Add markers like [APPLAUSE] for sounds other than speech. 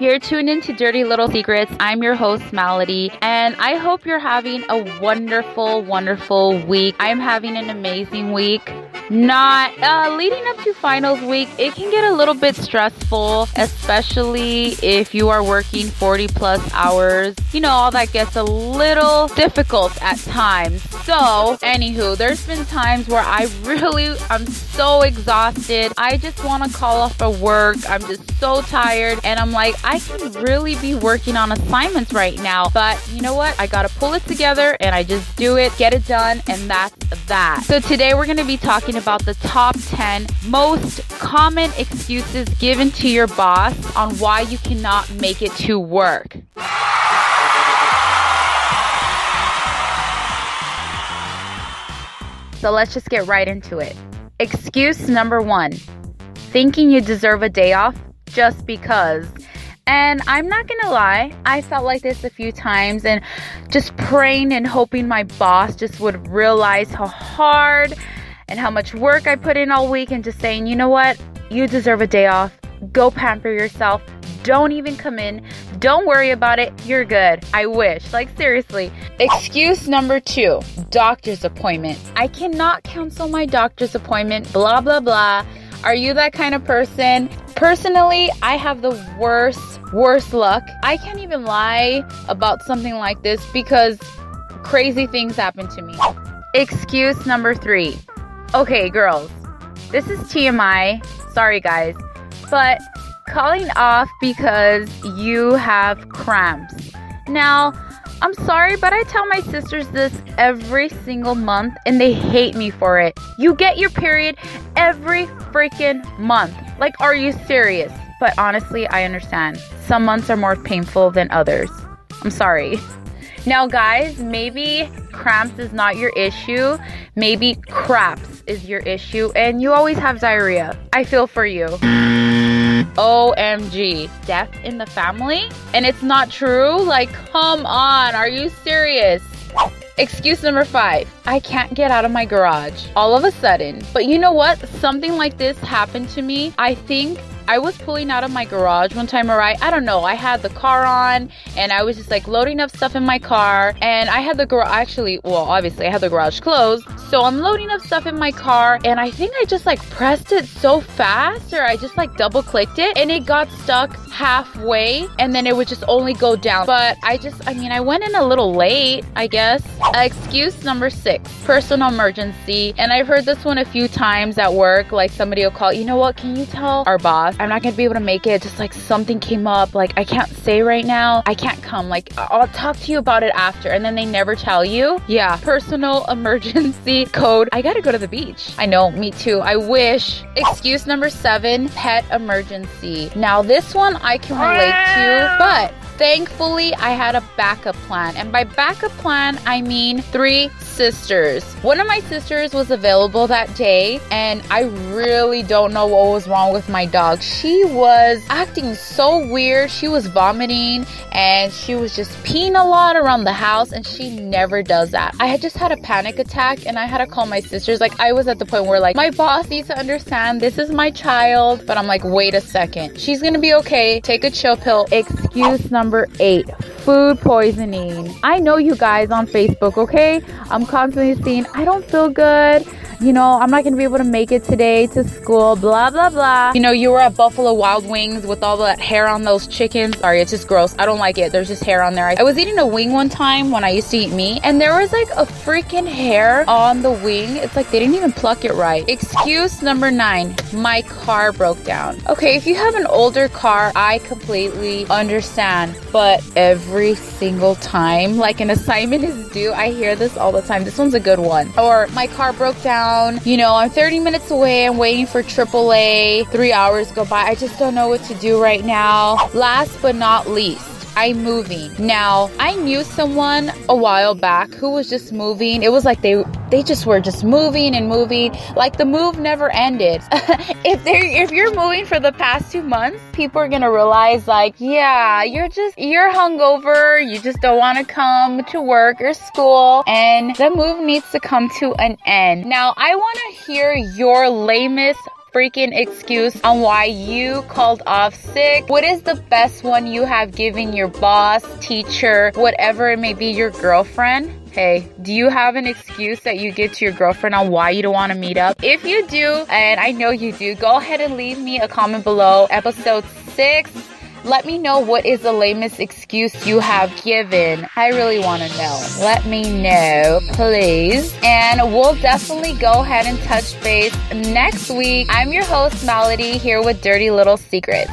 You're tuned into Dirty Little Secrets. I'm your host, Melody, and I hope you're having a wonderful, wonderful week. I'm having an amazing week. Not uh, leading up to finals week, it can get a little bit stressful, especially if you are working 40 plus hours. You know, all that gets a little difficult at times. So, anywho, there's been times where I really, I'm so exhausted. I just want to call off of work. I'm just so tired, and I'm like, I can really be working on assignments right now. But you know what? I got to pull it together and I just do it, get it done, and that's that. So today we're going to be talking about the top 10 most common excuses given to your boss on why you cannot make it to work. So let's just get right into it. Excuse number one thinking you deserve a day off just because. And I'm not gonna lie, I felt like this a few times and just praying and hoping my boss just would realize how hard and how much work I put in all week and just saying, you know what, you deserve a day off. Go pamper yourself. Don't even come in. Don't worry about it. You're good. I wish. Like, seriously. Excuse number two doctor's appointment. I cannot cancel my doctor's appointment. Blah, blah, blah. Are you that kind of person? Personally, I have the worst, worst luck. I can't even lie about something like this because crazy things happen to me. Excuse number three. Okay, girls, this is TMI. Sorry, guys. But calling off because you have cramps. Now, I'm sorry, but I tell my sisters this every single month and they hate me for it. You get your period every freaking month. Like, are you serious? But honestly, I understand. Some months are more painful than others. I'm sorry. Now, guys, maybe cramps is not your issue. Maybe craps is your issue, and you always have diarrhea. I feel for you. Mm-hmm. OMG, death in the family? And it's not true? Like, come on, are you serious? Excuse number five I can't get out of my garage all of a sudden. But you know what? Something like this happened to me. I think I was pulling out of my garage one time, right? I don't know. I had the car on and I was just like loading up stuff in my car. And I had the garage actually, well, obviously, I had the garage closed. So I'm loading up stuff in my car and I think I just like pressed it so fast or I just like double clicked it and it got stuck halfway and then it would just only go down. But I just, I mean, I went in a little late, I guess. Excuse number six personal emergency. And I've heard this one a few times at work. Like somebody will call, you know what, can you tell our boss? I'm not gonna be able to make it. Just like something came up, like I can't say right now. I can't come. Like I'll talk to you about it after. And then they never tell you. Yeah, personal [LAUGHS] emergency code. I gotta go to the beach. I know, me too. I wish. Excuse number seven pet emergency. Now, this one I can relate to, but Thankfully, I had a backup plan. And by backup plan, I mean three sisters. One of my sisters was available that day, and I really don't know what was wrong with my dog. She was acting so weird. She was vomiting and she was just peeing a lot around the house, and she never does that. I had just had a panic attack, and I had to call my sisters. Like, I was at the point where, like, my boss needs to understand this is my child, but I'm like, wait a second. She's gonna be okay. Take a chill pill. Excuse number eight, food poisoning. I know you guys on Facebook, okay? I'm constantly seeing, I don't feel good you know, I'm not gonna be able to make it today to school, blah, blah, blah. You know, you were at Buffalo Wild Wings with all that hair on those chickens. Sorry, it's just gross. I don't like it. There's just hair on there. I was eating a wing one time when I used to eat meat, and there was like a freaking hair on the wing. It's like they didn't even pluck it right. Excuse number nine my car broke down. Okay, if you have an older car, I completely understand, but every single time, like an assignment is due, I hear this all the time. This one's a good one. Or my car broke down You know, I'm 30 minutes away. I'm waiting for AAA. Three hours go by. I just don't know what to do right now. Last but not least, Moving. Now, I knew someone a while back who was just moving. It was like they they just were just moving and moving. Like the move never ended. [LAUGHS] if they if you're moving for the past 2 months, people are going to realize like, yeah, you're just you're hungover, you just don't want to come to work or school and the move needs to come to an end. Now, I want to hear your lamest freaking excuse on why you called off sick? What is the best one you have given your boss, teacher, whatever it may be, your girlfriend? Hey, do you have an excuse that you give to your girlfriend on why you don't want to meet up? If you do, and I know you do, go ahead and leave me a comment below. Episode 6 let me know what is the lamest excuse you have given. I really want to know. Let me know, please. And we'll definitely go ahead and touch base next week. I'm your host, Melody, here with Dirty Little Secrets.